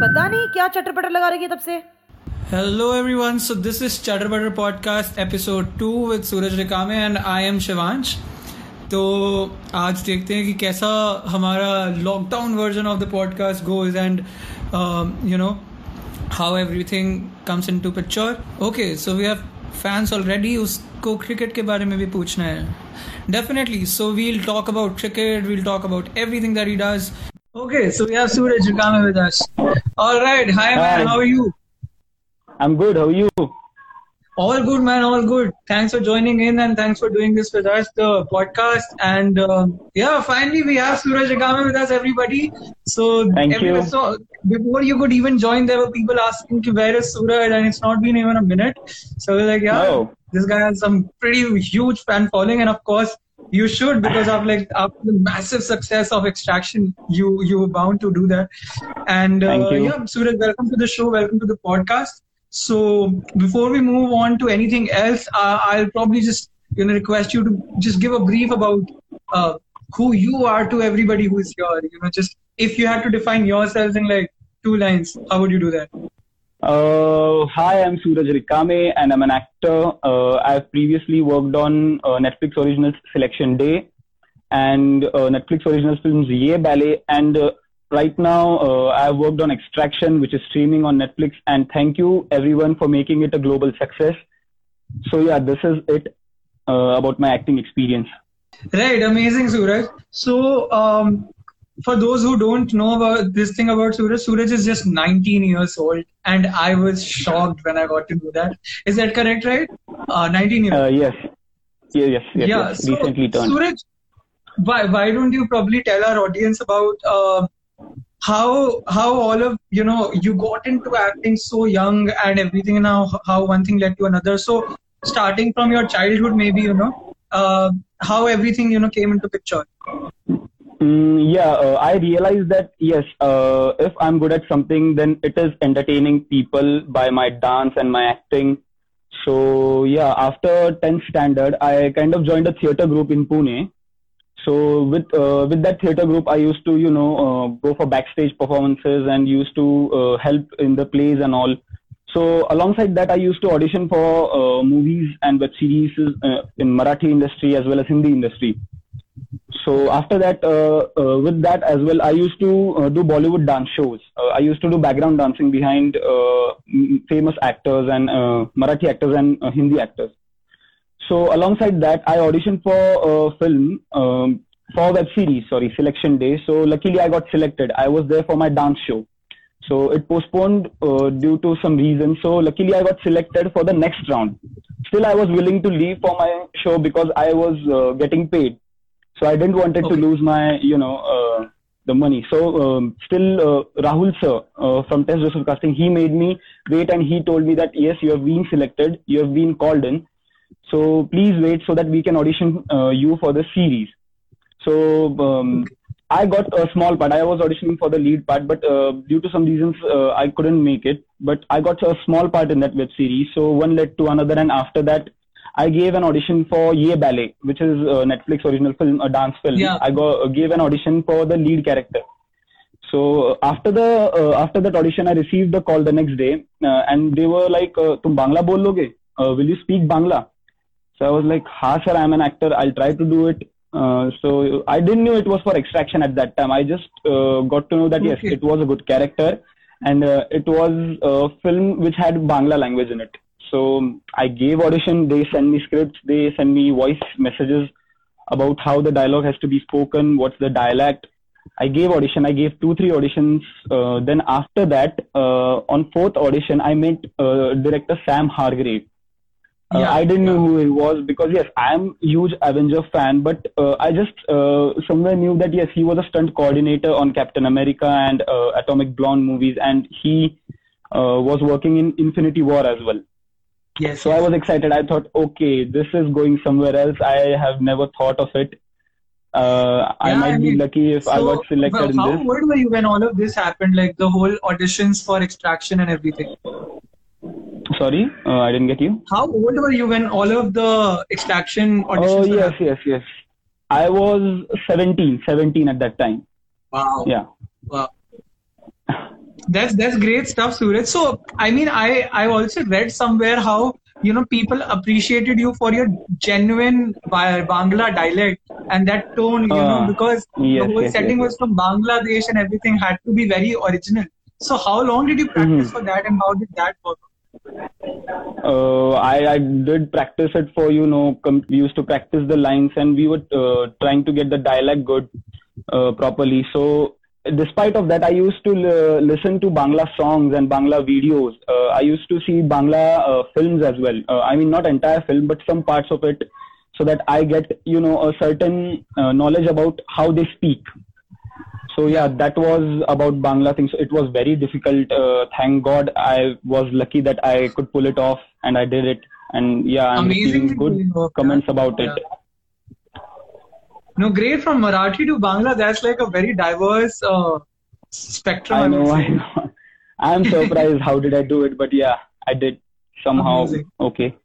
पता नहीं क्या चटर पटर लगा रही है तब से Hello everyone, so this is Chatter Butter Podcast episode 2 with Suraj Rikame and I am Shivansh. तो आज देखते हैं कि कैसा हमारा lockdown version of the podcast goes and you know how everything comes into picture okay so we have fans already उसको cricket के बारे में भी पूछना है। Definitely so we'll talk about cricket we will talk about everything that he does okay so we have Suraj Jugam with us alright hi man how are you I am good how are you All good, man. All good. Thanks for joining in and thanks for doing this with us, the podcast. And um yeah, finally we have Suraj Rikame with us, everybody. So, Thank you. so before you could even join, there were people asking, "Ki, where is Suraj? And it's not been even a minute. So we're like, yeah, No. this guy has some pretty huge fan following. And of course, you should because of like after the massive success of Extraction, you you were bound to do that. And uh, yeah, Suraj, welcome to the show. Welcome to the podcast. So before we move on to anything else, uh, I'll probably just you know request you to just give a brief about uh, who you are to everybody who is here. You know, just if you had to define yourselves in like two lines, how would you do that? Uh, hi, I'm Suraj Rikame and I'm an actor. Uh, I've previously worked on uh, Netflix Originals Selection Day and uh, Netflix Original films Ye Ballet. And uh, right now, uh, I've worked on Extraction, which is streaming on Netflix. And thank you everyone for making it a global success. So yeah, this is it uh, about my acting experience. Right, amazing, Suraj. So, um, for those who don't know about this thing about Suraj, Suraj is just 19 years old, and I was shocked when I got to know that. Is that correct, right? Uh, 19 years. Uh, yes. Yeah, yes, yes, yeah. yes. So, Recently turned. Suraj, why why don't you probably tell our audience about uh, how how all of you know you got into acting so young and everything, and how how one thing led to another. So, starting from your childhood, maybe you know uh, how everything you know came into picture. Mm, yeah, uh, I realized that yes, uh, if I'm good at something, then it is entertaining people by my dance and my acting. So yeah, after 10th standard, I kind of joined a theater group in Pune. So with uh, with that theater group, I used to you know uh, go for backstage performances and used to uh, help in the plays and all. So alongside that, I used to audition for uh, movies and web series uh, in Marathi industry as well as Hindi industry. So after that, uh, with that as well, I used to do Bollywood dance shows. I used to do background dancing behind famous actors and Marathi actors and Hindi actors. So alongside that, I auditioned for a film um, for web series. Sorry, selection day. So luckily, I got selected. I was there for my dance show. So it postponed uh, due to some reason. So luckily, I got selected for the next round. Still, I was willing to leave for my show because I was uh, getting paid. So I didn't wanted Okay. to lose my, you know, uh, the money. So um, still, uh, Rahul sir uh, from Tess Joseph Casting, he made me wait and he told me that yes, you have been selected, you have been called in. So please wait so that we can audition uh, you for the series. So um, I got a small part. I was auditioning for the lead part, but uh, due to some reasons, uh, I couldn't make it. But I got a small part in that web series. So one led to another, and after that, I gave an audition for Ye Ballet, which is a Netflix original film, a dance film. Yeah. I got gave an audition for the lead character. So uh, after the uh, after that audition, I received the call the next day, uh, and they were like, uh, "तुम बांग्ला बोल लोगे? Uh, will you speak Bangla?" So I was like, "Ha sir, I'm an actor. I'll try to do it." Uh, so I didn't know it was for extraction at that time. I just uh, got to know that yes, it was a good character, and uh, it was a film which had Bangla language in it. So I gave audition. They send me scripts. They send me voice messages about how the dialogue has to be spoken, what's the dialect. I gave audition. I gave two, three auditions. Uh, then after that, uh, on fourth audition, I met uh, director Sam Hargrave. Uh, Yeah, I didn't know who he was because yes, I am huge Avenger fan, but uh, I just uh, somewhere knew that yes, he was a stunt coordinator on Captain America and uh, Atomic Blonde movies, and he uh, was working in Infinity War as well. Yes. So I was excited. I thought, okay, this is going somewhere else. I have never thought of it. Uh, I might I be lucky if I got selected well, in this. how old were you when all of this happened? Like the whole auditions for extraction and everything. Sorry, uh, I didn't get you. How old were you when all of the extraction Oh auditions? were yes, happening? yes, yes. I was 17, 17 at that time. Wow. Yeah. Wow. That's that's great stuff, Suraj. So I mean, I I also read somewhere how you know people appreciated you for your genuine Bangla dialect and that tone, you know, Uh, because yes, the whole yes, setting yes, was from Bangladesh and everything had to be very original. So how long did you practice Mhm. for that, and how did that work? Uh, I, I did practice it for, you know, com- we used to practice the lines and we were uh, trying to get the dialect good uh, properly. So, despite of that, I used to l- listen to Bangla songs and Bangla videos. Uh, I used to see Bangla uh, films as well. Uh, I mean, not entire film, but some parts of it so that I get, you know, a certain knowledge about how they speak. So yeah, that was about Bangla thing. So it was very difficult. Uh, thank God I was lucky that I could pull it off and I did it. And yeah, I'm Amazing receiving good work, comments yeah. about it. No, great from Marathi to Bangla. That's like a very diverse uh, spectrum. I know. I know. I'm surprised how did I do it, but yeah, I did somehow. Amazing. Okay.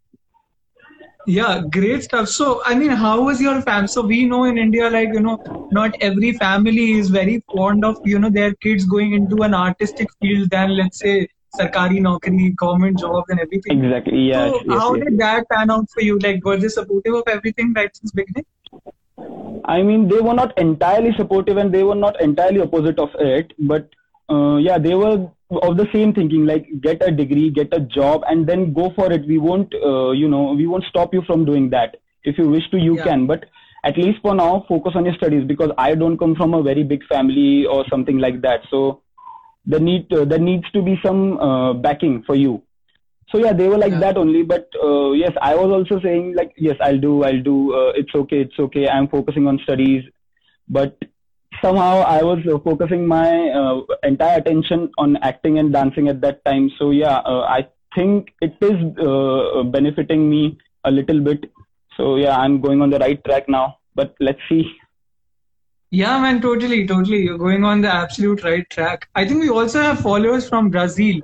Yeah, great stuff. So, I mean, how was your fam? So, we know in India, like, you know, not every family is very fond of, you know, their kids going into an artistic field than, let's say, sarkari naukri, government jobs, and everything. Exactly. Yeah. so, yes, how yes. did that pan out for you? Like, were they supportive of everything right since beginning? I mean, they were not entirely supportive and they were not entirely opposite of it, but uh, yeah, they were of the same thinking, like get a degree, get a job, and then go for it. We won't, uh, you know, we won't stop you from doing that. If you wish to, you Yeah. can, but at least for now, focus on your studies because I don't come from a very big family or something like that. So there need uh, there needs to be some uh, backing for you. So yeah, they were like Yeah. that only. But uh, yes, I was also saying like, yes, I'll do, I'll do. Uh, it's okay, it's okay. I'm focusing on studies, but somehow I was uh, focusing my uh, entire attention on acting and dancing at that time. So yeah, uh, I think it is uh, benefiting me a little bit. So yeah, I'm going on the right track now. But let's see. Yeah, man, totally, totally. You're going on the absolute right track. I think we also have followers from Brazil.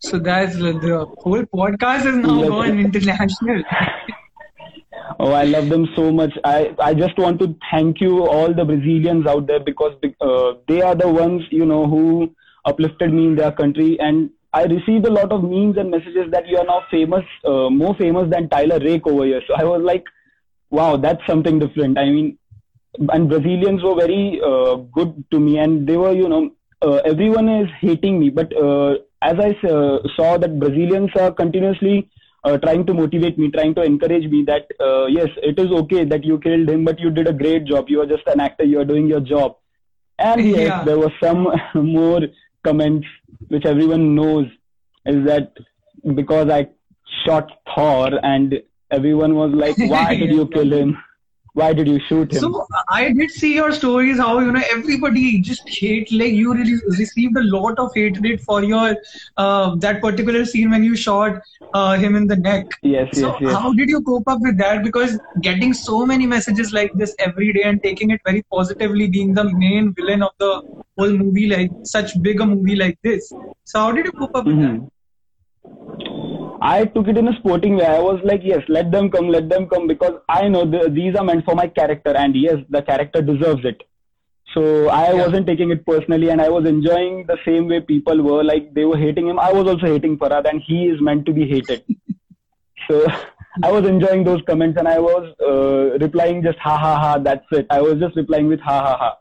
So that's the whole podcast is now gone international. Oh, I love them so much. I, I just want to thank you, all the Brazilians out there, because uh, they are the ones, you know, who uplifted me in their country. And I received a lot of memes and messages that you are now famous, uh, more famous than Tyler Rake over here. So I was like, wow, that's something different. I mean, and Brazilians were very uh, good to me, and they were, you know, uh, everyone is hating me. But uh, as I uh, saw that Brazilians are continuously uh, trying to motivate me, trying to encourage me that uh, yes, it is okay that you killed him, but you did a great job. You are just an actor. You are doing your job. And yes, Yeah. there were some more comments which everyone knows is that because I shot Thor and everyone was like, why did you kill him? Why did you shoot him? So I did see your stories how you know everybody just hate like you really received a lot of hatred for your uh, that particular scene when you shot uh, him in the neck. yes, So yes, yes. how did you cope up with that? Because getting so many messages like this every day and taking it very positively, being the main villain of the whole movie, like such big a movie like this. So how did you cope up with that? I took it in a sporting way. I was like, yes, let them come, let them come, because I know the, these are meant for my character, and yes, the character deserves it. So I Yeah. wasn't taking it personally, and I was enjoying the same way people were. Like they were hating him. I was also hating Farhad, and he is meant to be hated. so I was enjoying those comments, and I was uh, replying just ha ha ha. That's it. I was just replying with ha ha ha.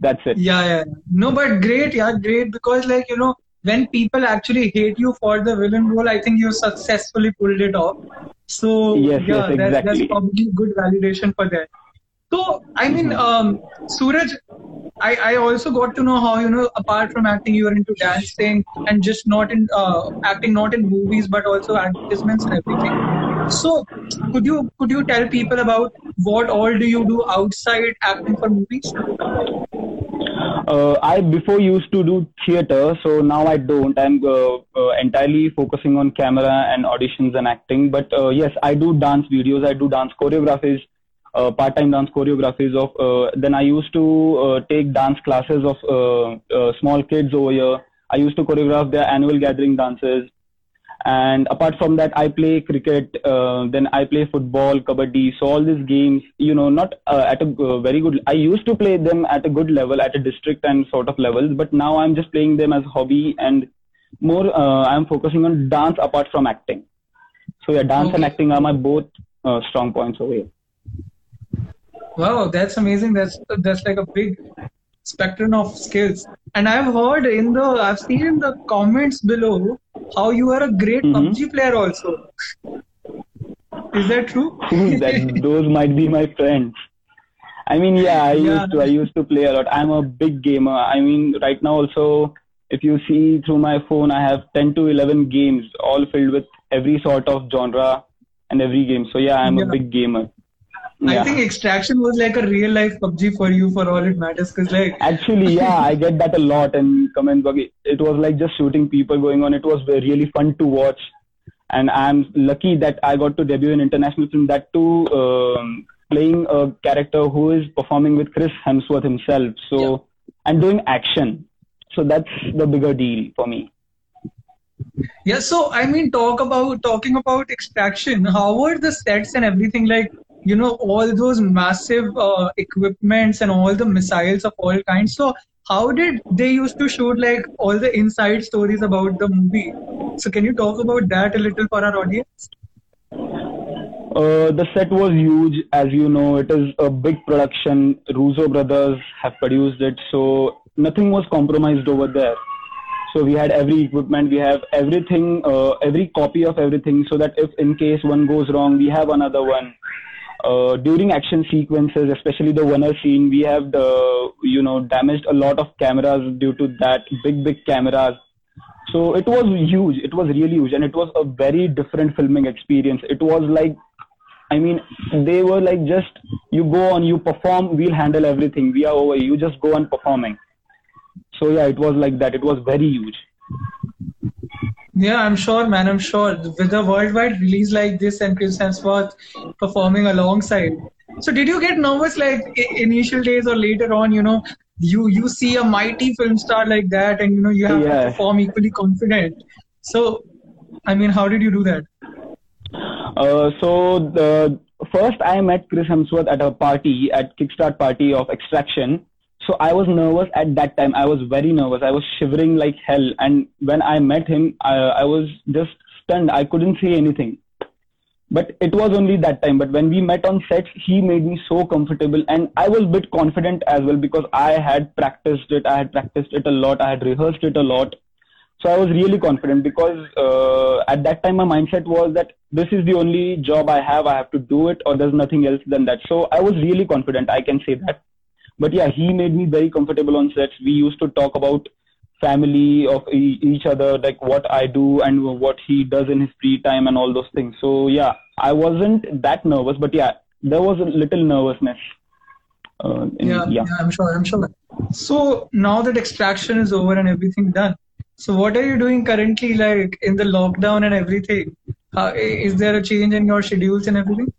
That's it. Yeah, yeah. No, but great, yeah, great. Because like you know, when people actually hate you for the villain role, I think you successfully pulled it off. So Yes, yeah, yes, that, that's exactly. probably good validation for that. So I mean, Mm-hmm. um, Suraj, I, I also got to know how you know apart from acting, you are into dancing and just not in uh, acting, not in movies, but also advertisements and everything. So could you could you tell people about what all do you do outside acting for movies? Uh, I before used to do theater, so now I don't. I'm uh, uh, entirely focusing on camera and auditions and acting. But uh, yes, I do dance videos. I do dance choreographies, uh, part-time dance choreographies of. Uh, then I used to take dance classes of small kids over here. I used to choreograph their annual gathering dances. And apart from that, I play cricket. Uh, then I play football, kabaddi. So all these games, you know, not uh, at a uh, very good. I used to play them at a good level, at a district and sort of levels. But now I'm just playing them as hobby and more. Uh, I'm focusing on dance apart from acting. So yeah, dance and acting are my both uh, strong points over here. Wow, that's amazing. That's that's like a big spectrum of skills. And I've heard in the I've seen in the comments below how you are a great Mhm. PUBG player also. Is that true? that those might be my friends. I mean, yeah, I Yeah. used to. I used to play a lot. I'm a big gamer. I mean, right now also, if you see through my phone, I have 10 to 11 games, all filled with every sort of genre and every game. So yeah, I'm Yeah. a big gamer. I think extraction was like a real life PUBG for you for all it matters. Cause like Actually, yeah, I get that a lot in comment box. It was like just shooting people going on. It was really fun to watch, and I'm lucky that I got to debut in international film. That too, um, playing a character who is performing with Chris Hemsworth himself. So, and doing action. So that's the bigger deal for me. Yeah, so I mean, talk about talking about extraction. How were the sets and everything? Like, you know, all those massive uh, equipments and all the missiles of all kinds. So, how did they used to shoot like all the inside stories about the movie? So, can you talk about that a little for our audience? Uh, the set was huge, as you know. It is a big production. Russo brothers have produced it, so nothing was compromised over there. So we had every equipment, we have everything, uh, every copy of everything, so that if in case one goes wrong, we have another one. Uh, during action sequences, especially the winner scene, we have the, you know, damaged a lot of cameras due to that big, big cameras. So it was huge. It was really huge, and it was a very different filming experience. It was like, I mean, they were like just you go on, you perform, we'll handle everything. We are over. You just go on performing. So yeah, it was like that. It was very huge. Yeah, I'm sure, man. I'm sure with a worldwide release like this and Chris Hemsworth performing alongside. So, did you get nervous like initial days or later on? You know, you you see a mighty film star like that, and you know you have Yeah. to perform equally confident. So, I mean, how did you do that? Uh, so the first I met Chris Hemsworth at a party at Kickstart party of Extraction. So I was nervous at that time. I was very nervous. I was shivering like hell. And when I met him, I, I was just stunned. I couldn't say anything. But it was only that time. But when we met on sets, he made me so comfortable, and I was a bit confident as well because I had practiced it. I had practiced it a lot. I had rehearsed it a lot. So I was really confident because uh, at that time my mindset was that this is the only job I have. I have to do it, or there's nothing else than that. So I was really confident. I can say that. But yeah, he made me very comfortable on sets. We used to talk about family of e- each other, like what I do and what he does in his free time and all those things. So yeah, I wasn't that nervous, but yeah, there was a little nervousness. Uh, in, yeah, yeah. I'm sure. I'm sure. So now that extraction is over and everything done, so what are you doing currently, like in the lockdown and everything? Uh, is there a change in your schedules and everything?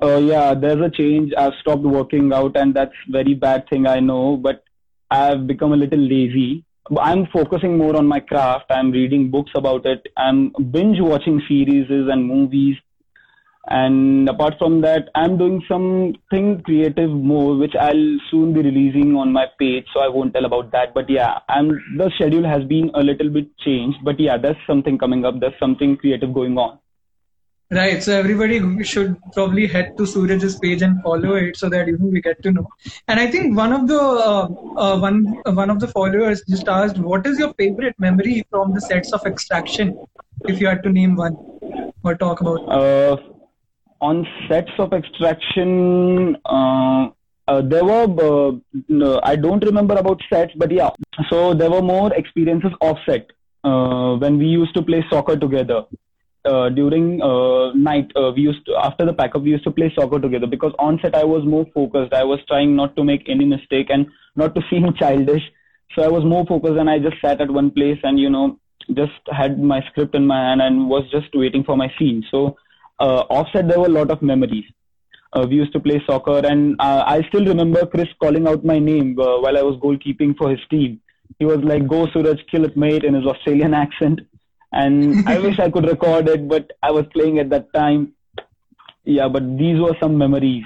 Uh, yeah, there's a change. I've stopped working out, and that's very bad thing. I know, but I've become a little lazy. I'm focusing more on my craft. I'm reading books about it. I'm binge watching series and movies. And apart from that, I'm doing something creative more, which I'll soon be releasing on my page. So I won't tell about that. But yeah, I'm the schedule has been a little bit changed. But yeah, there's something coming up. There's something creative going on. Right. So everybody should probably head to Suraj's page and follow it so that know we get to know. And I think one of the uh, uh, one uh, one of the followers just asked, "What is your favorite memory from the sets of Extraction?" If you had to name one or talk about. Uh, on sets of extraction, uh, uh, there were, no, I don't remember about sets, but yeah. So there were more experiences offset uh, when we used to play soccer together. Uh, during uh, night, uh, we used to, after the pack up, we used to play soccer together because on set I was more focused. I was trying not to make any mistake and not to seem childish. So I was more focused and I just sat at one place and, you know, just had my script in my hand and was just waiting for my scene. So uh, offset, there were a lot of memories. Uh, we used to play soccer, and uh, I still remember Chris calling out my name uh, while I was goalkeeping for his team. He was like, "Go Suraj, kill it, mate," in his Australian accent, and I wish I could record it, but I was playing at that time. Yeah, but these were some memories.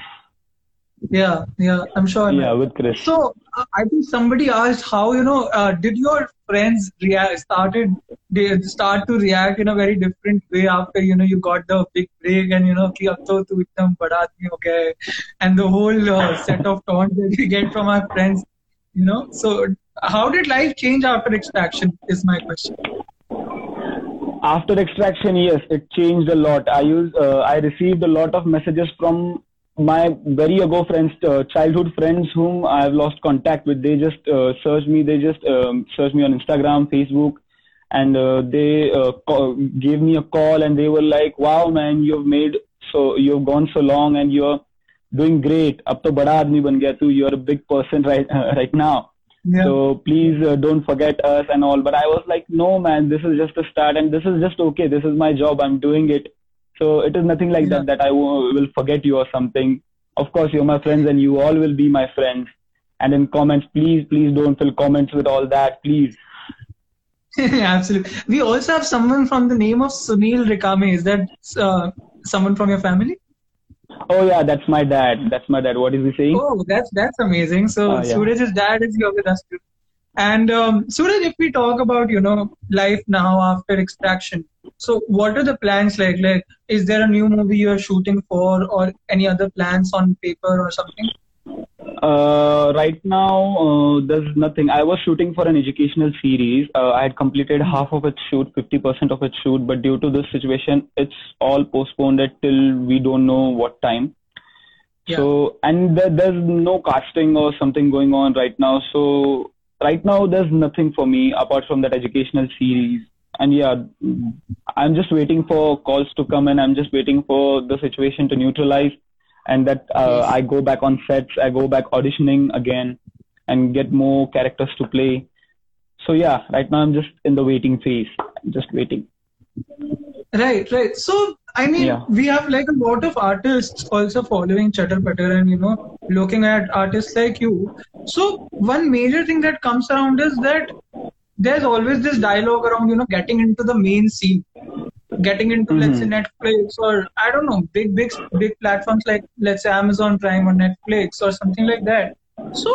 Yeah, yeah, I'm sure. Yeah, with Chris. So uh, I think somebody asked how you know uh, did your friends react? Started they start to react in a very different way after you know you got the big break and you know ki tu and the whole uh, set of taunts that we get from our friends, you know. So how did life change after extraction? Is my question. After extraction, yes, it changed a lot. I use uh, I received a lot of messages from my very ago friends, uh, childhood friends whom I have lost contact with. They just uh, me. They just um, me on Instagram, Facebook, and uh, they uh, call, gave me a call and they were like, "Wow, man, you've made so you've gone so long and you're doing great. Ab to bada ban gaya tu. You're a big person right right now." Yeah So please uh, don't forget us and all. But I was like, no, man, this is just a start and this is just okay. This is my job. I'm doing it. So it is nothing like Yeah. that that I w- will forget you or something. Of course, you're my friends and you all will be my friends. And in comments, please, please don't fill comments with all that. Please. absolutely we also have someone from the name of Sunil Rikame is that uh, someone from your family Oh yeah, that's my dad. That's my dad. What is he saying? Oh, that's that's amazing. So Ah, yeah. Suraj's dad is here with us too. And um, Suraj, if we talk about you know life now after extraction, so what are the plans like? Like, is there a new movie you're shooting for, or any other plans on paper or something? Uh, right now, uh, there's nothing. I was shooting for an educational series. Uh, I had completed half of its shoot, 50% of its shoot, but due to this situation, it's all postponed till we don't know what time. Yeah. So, and there, there's no casting or something going on right now. So, right now, there's nothing for me apart from that educational series. And yeah, I'm just waiting for calls to come and I'm just waiting for the situation to neutralize and that uh. I go back on sets, I go back auditioning again and get more characters to play. So yeah, right now I'm just in the waiting phase, just waiting. Right, right. So I mean, Yeah. we have like a lot of artists also following Chatter and you know looking at artists like you. So one major thing that comes around is that there's always this dialogue around you know getting into the main scene, getting into let's say Netflix or I don't know big big big platforms like let's say Amazon Prime or Netflix or something like that. So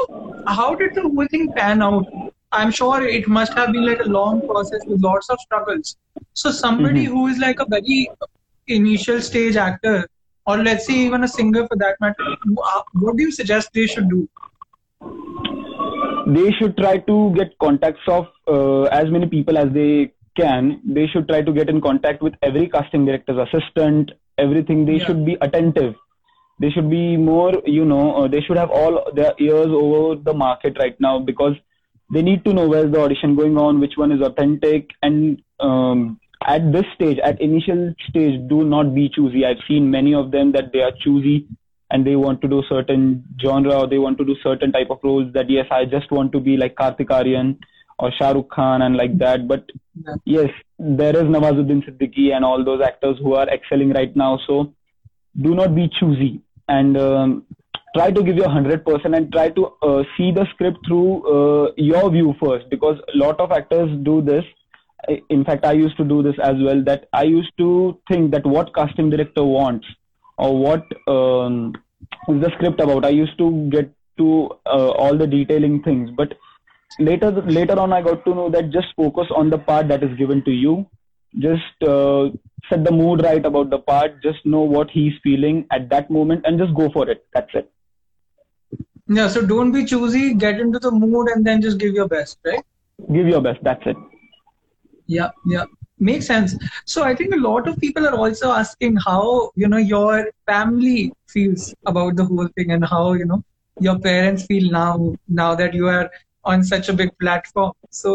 how did the whole thing pan out? I'm sure it must have been like a long process with lots of struggles. So somebody Mhm. who is like a very initial stage actor, or let's say even a singer for that matter, what do you suggest they should do? They should try to get contacts of uh, as many people as they can. They should try to get in contact with every casting director's assistant, everything. They Yeah. should be attentive. They should be more, you know, uh, they should have all their ears over the market right now because they need to know where's the audition going on, which one is authentic, and um, at this stage, at initial stage, do not be choosy. I've seen many of them that they are choosy and they want to do certain genre or they want to do certain type of roles that yes, I just want to be like Kartik Aaryan or Shah Rukh Khan and like that. But Yeah. yes, there is Nawazuddin Siddiqui and all those actors who are excelling right now. So do not be choosy and um, try to give your 100% and try to uh, see the script through uh, your view first because a lot of actors do this in fact i used to do this as well that i used to think that what casting director wants or what um, is the script about i used to get to uh, all the detailing things but later later on i got to know that just focus on the part that is given to you. Just uh, set the mood right about the part. Just know what he's feeling at that moment and just go for it. That's it. Yeah, so don't be choosy, get into the mood, and then just give your best, right? give your best. That's it. Yeah, yeah. Makes sense. So I think a lot of people are also asking how, you know, your family feels about the whole thing and how, you know, your parents feel now, now that you are on such a big platform. So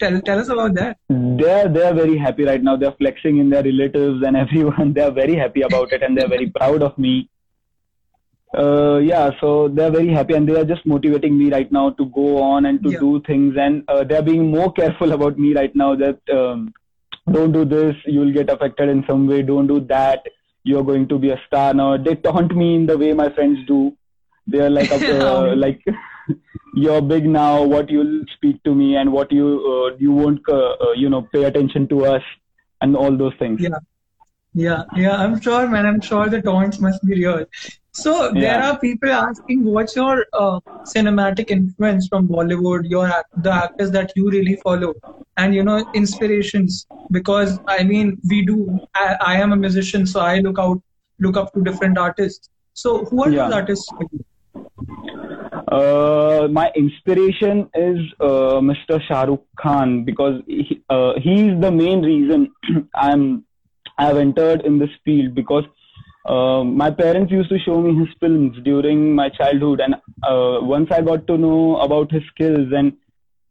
tell, tell us about that. they're they're very happy right now. They're flexing in their relatives and everyone. They're very happy about it and they're very proud of me. Uh, yeah so they're very happy and they are just motivating me right now to go on and to Yeah. do things. And uh, they're being more careful about me right now that um, don't do this you'll get affected in some way. Don't do that. You're going to be a star now. They taunt me in the way my friends do. They're like uh, like you're big now what you'll speak to me and what you uh, you won't uh, uh, you know pay attention to us and all those things. Yeah. Yeah, yeah, I'm sure, man. I'm sure the taunts must be real. So there Yeah. are people asking, what's your uh, cinematic influence from Bollywood? Your the actors that you really follow, and you know inspirations. Because I mean, we do. I, I am a musician, so I look out, look up to different artists. So who are Yeah. those artists? for you? Uh, my inspiration is uh, Mr. Shah Rukh Khan because he, uh, he's the main reason I'm I've entered in this field because uh, my parents used to show me his films during my childhood, and uh, once I got to know about his skills and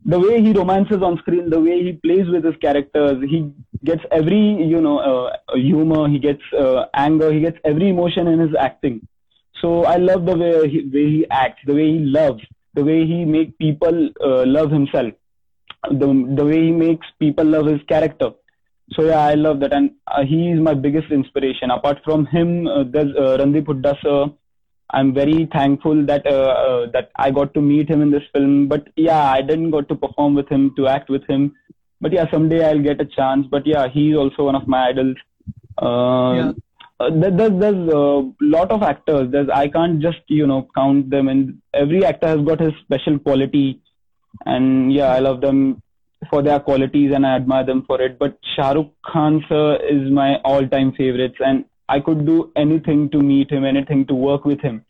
the way he romances on screen, the way he plays with his characters, he gets every you know uh, humor, he gets anger, he gets every emotion in his acting. So I love the way he, way he acts, the way he loves, the way he make people uh, love himself, the the way he makes people love his character. So yeah, I love that, and uh, he is my biggest inspiration. Apart from him, uh, there's uh, Randeep Hooda sir. I'm very thankful that uh, uh, that I got to meet him in this film. But yeah, I didn't got to perform with him, to act with him. But yeah, someday I'll get a chance. But yeah, he's also one of my idols. Uh, Yeah. Uh, there's there's a lot of actors. There's I can't just you know count them, and every actor has got his special quality, and yeah, I love them for their qualities and I admire them for it. But Shah Rukh Khan sir is my all-time favorites, and I could do anything to meet him, anything to work with him.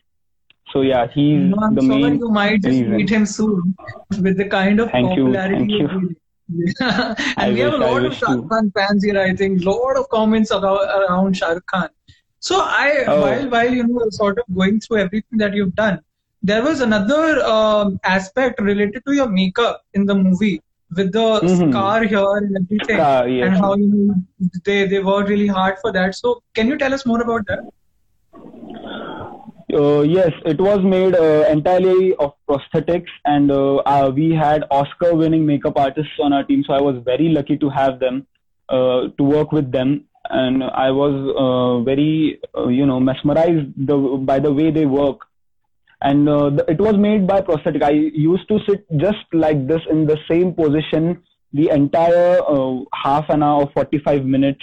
So yeah, he's No, I'm the sure main. you might just reason. meet him soon with the kind of Thank you, popularity thank you. Yeah. and I we have a lot of Shah. Rukh Khan fans here. I think lot of comments about, around Shah Rukh Khan. So I, Oh. while while you know, sort of going through everything that you've done, there was another um, aspect related to your makeup in the movie with the Mhm. scar here and everything, Scar, yes. and how you know, they they worked really hard for that. So can you tell us more about that? Uh, yes, it was made uh, entirely of prosthetics, and uh, uh, we had Oscar-winning makeup artists on our team. So I was very lucky to have them, uh, to work with them, and I was uh, very, you know, mesmerized the, by the way they work. And the, it was made by prosthetic. I used to sit just like this in the same position the entire half an hour, 45 minutes,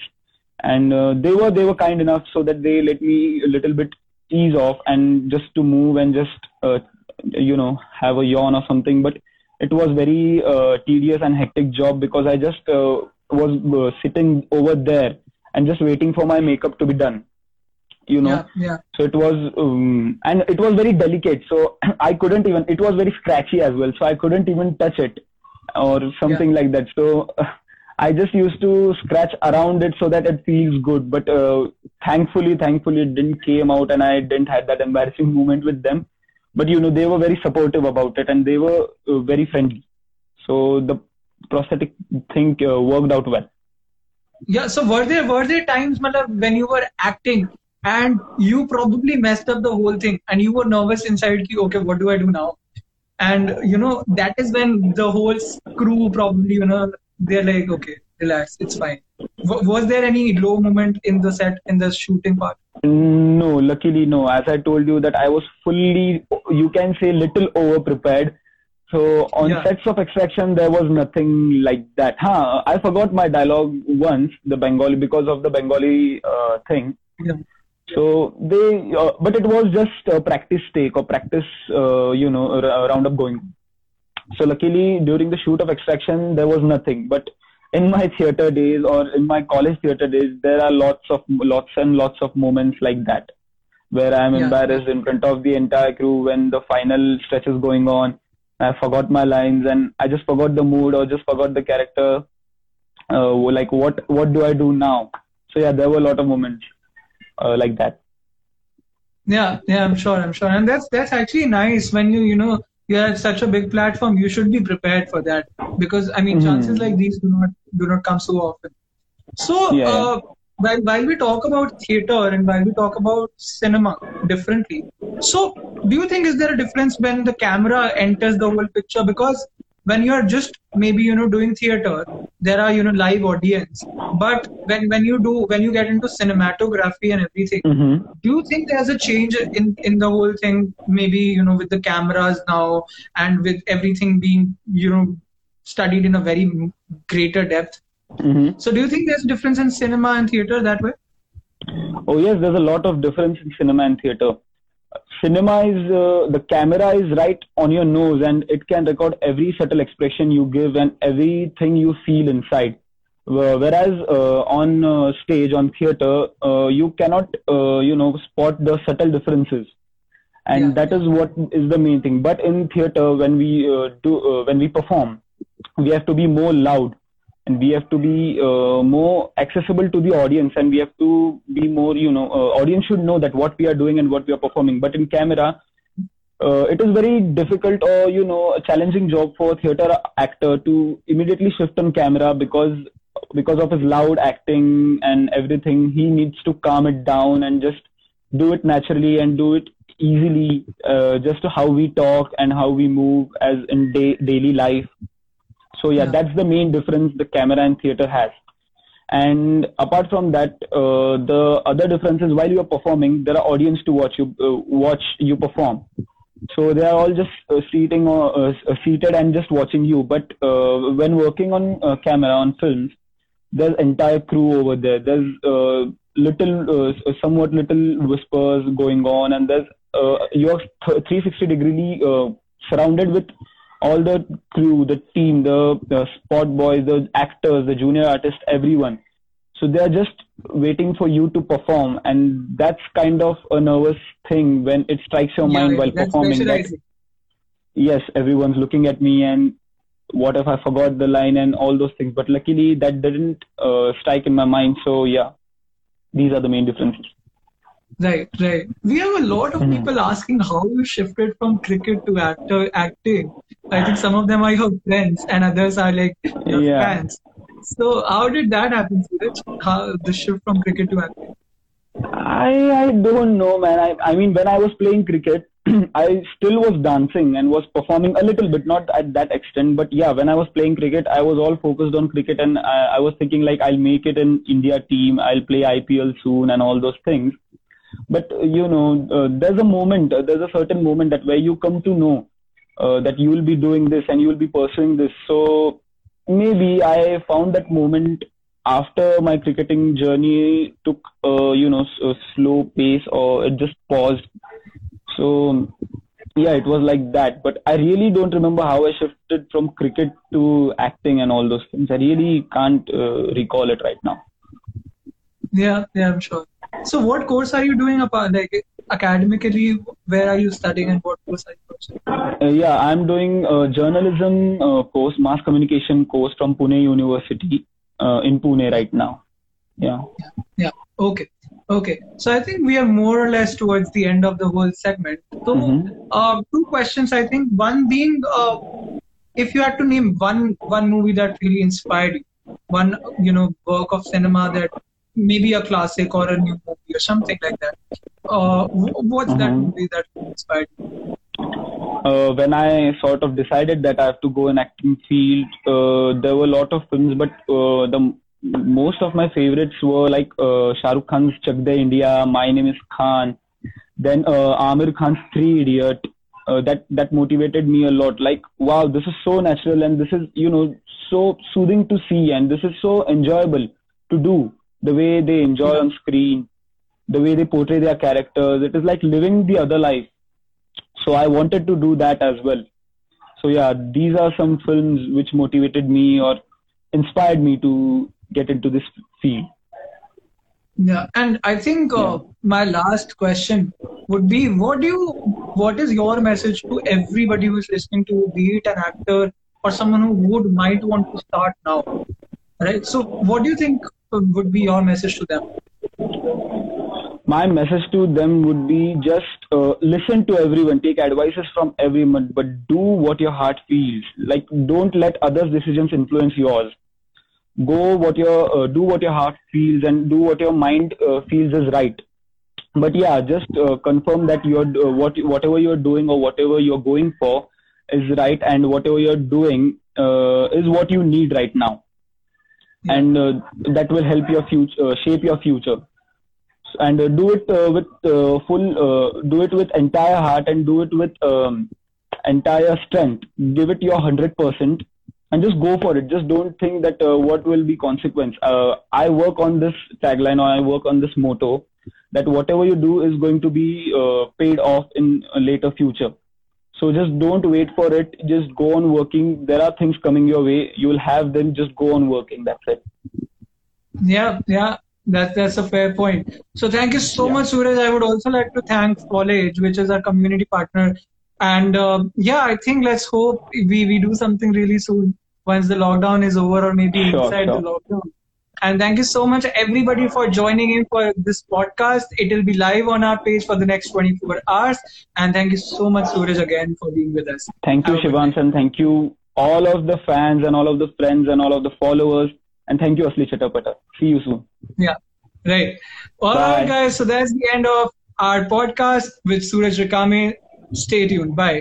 and they were they were kind enough so that they let me a little bit ease off and just to move and just uh, you know have a yawn or something. But it was very uh, tedious and hectic job because i just uh, was uh, sitting over there and just waiting for my makeup to be done you know? Yeah, yeah. so it was um, and it was very delicate. So i couldn't even it was very scratchy as well. So i couldn't even touch it or something like that. So i just used to scratch around it so that it feels good but uh, thankfully thankfully it didn't came out and i didn't had that embarrassing moment with them. But you know they were very supportive about it and they were uh, very friendly. So the prosthetic thing uh, worked out well. Yeah, so were there were there times matlab, when you were acting and you probably messed up the whole thing and you were nervous inside ki, okay what do I do now? And you know that is when the whole crew probably you know they're like okay relax it's fine w- was there any low moment in the set in the shooting part No, luckily no. As I told you that I was fully, you can say, little over prepared. So on Yeah. sets of extraction, there was nothing like that. Huh, I forgot my dialogue once, the Bengali, because of the Bengali uh, thing. yeah. So they, uh, but it was just a practice take or practice, uh, you know, r- roundup going. So luckily during the shoot of extraction, there was nothing. But in my theater days or in my college theater days, there are lots of lots and lots of moments like that, where I'm Yeah. embarrassed in front of the entire crew when the final stretch is going on. I forgot my lines and I just forgot the mood or just forgot the character. Uh, like what what do I do now? So yeah, there were a lot of moments uh, like that. Yeah, yeah, I'm sure, I'm sure, and that's that's actually nice when you you know you have such a big platform. You should be prepared for that because I mean Mhm. chances like these do not do not come so often. So Yeah. uh, while while we talk about theater and while we talk about cinema differently, so do you think is there a difference when the camera enters the whole picture? Because when you are just maybe you know doing theater, there are you know live audience, but when when you do when you get into cinematography and everything hmm do you think there's a change in in the whole thing maybe you know with the cameras now and with everything being you know studied in a very greater depth. Mhm. So, do you think there's a difference in cinema and theater that way? Oh yes, there's a lot of difference in cinema and theater. Cinema is uh, the camera is right on your nose and it can record every subtle expression you give and everything you feel inside. Whereas uh, on uh, stage, on theater, uh, you cannot, uh, you know, spot the subtle differences, and Yeah. that is what is the main thing. But in theater, when we uh, do, uh, when we perform, we have to be more loud and we have to be uh, more accessible to the audience and we have to be more you know uh, audience should know that what we are doing and what we are performing. But in camera uh, it is very difficult or you know a challenging job for a theater actor to immediately shift on camera because because of his loud acting and everything. He needs to calm it down and just do it naturally and do it easily uh, just how we talk and how we move as in day, daily life so yeah, Yeah. that's the main difference the camera and theater has. And apart from that, uh, the other difference is while you are performing, there are audience to watch you uh, watch you perform. So they are all just uh, seating or uh, seated and just watching you. But uh, when working on uh, camera on films, there's entire crew over there. There's uh, little, uh, somewhat little whispers going on, and there's uh, you're th- 360 degree uh, surrounded with all the crew, the team, the, the spot boys, the actors, the junior artists, everyone. So they are just waiting for you to perform, and that's kind of a nervous thing when it strikes your mind while performing. That, yes, everyone's looking at me, and what if I forgot the line and all those things. But luckily, that didn't uh, strike in my mind. So yeah, these are the main differences. Right, right. We have a lot of Mhm. people asking how you shifted from cricket to actor acting. I think some of them are your friends and others are like your Yeah. fans. So how did that happen, Suraj? How the shift from cricket to acting? I I don't know, man. I I mean, when I was playing cricket, I still was dancing and was performing a little bit, not at that extent. But yeah, when I was playing cricket, I was all focused on cricket, and I, I was thinking like I'll make it in India team. I'll play IPL soon and all those things. But uh, you know, uh, there's a moment, uh, there's a certain moment that where you come to know uh, that you will be doing this and you will be pursuing this. So maybe I found that moment after my cricketing journey took uh, you know a slow pace or it just paused so yeah it was like that but i really don't remember how i shifted from cricket to acting and all those things i really can't uh, recall it right now Yeah, yeah, I'm sure. So what course are you doing apart like academically? Where are you studying and what course are you pursuing? uh, yeah i'm doing a journalism uh, course mass communication course from pune university uh, in pune right now yeah Yeah. Okay. Okay. So I think we are more or less towards the end of the whole segment. So, Mhm. uh, two questions. I think one being, uh, if you had to name one one movie that really inspired you, one you know work of cinema that maybe a classic or a new movie or something like that. Uh, what's that Mhm. movie that inspired you? uh, when I sort of decided that I have to go in acting field, uh, there were a lot of films, but uh, the most of my favorites were like uh, Shah Rukh Khan's Chak De India, My Name Is Khan, then uh, Aamir Khan's Three Idiot. Uh, that that motivated me a lot. Like, wow, this is so natural and this is you know so soothing to see, and this is so enjoyable to do. The way they enjoy on screen, the way they portray their characters, it is like living the other life. So i wanted to do that as well. So yeah these are some films which motivated me or inspired me to get into this field. Yeah, and I think uh, my last question would be: What do you, what is your message to everybody who is listening to, be it an actor or someone who would might want to start now, right? So, what do you think uh, would be your message to them? my message to them would be just uh, listen to everyone take advices from everyone but do what your heart feels like don't let others decisions influence yours go what your uh, do what your heart feels and do what your mind uh, feels is right but yeah just uh, confirm that you're uh, what whatever you're doing or whatever you're going for is right and whatever you're doing is what you need right now. And uh, that will help your future uh, shape your future and uh, do it uh, with full do it with entire heart and do it with um, entire strength give it your 100% and just go for it. Just don't think that what will be consequence. I work on this tagline or I work on this motto that whatever you do is going to be paid off in a later future. So just don't wait for it. Just go on working. There are things coming your way. You will have them. Just go on working. That's it. Yeah, yeah. That's that's a fair point. So thank you so Yeah. much, Suraj. I would also like to thank College, which is our community partner. And um yeah, I think let's hope we, we do something really soon once the lockdown is over or maybe Sure, inside sure. the lockdown. And thank you so much, everybody, for joining in for this podcast. It will be live on our page for the next 24 hours. And thank you so much, Suraj, again for being with us. Thank you, Have a good Shivansh, and thank you all of the fans and all of the friends and all of the followers. And thank you, Asli ChatarPatar. See you soon. Yeah, right. All Bye. right, guys. So that's the end of our podcast with Suraj Rikame. Stay tuned. Bye.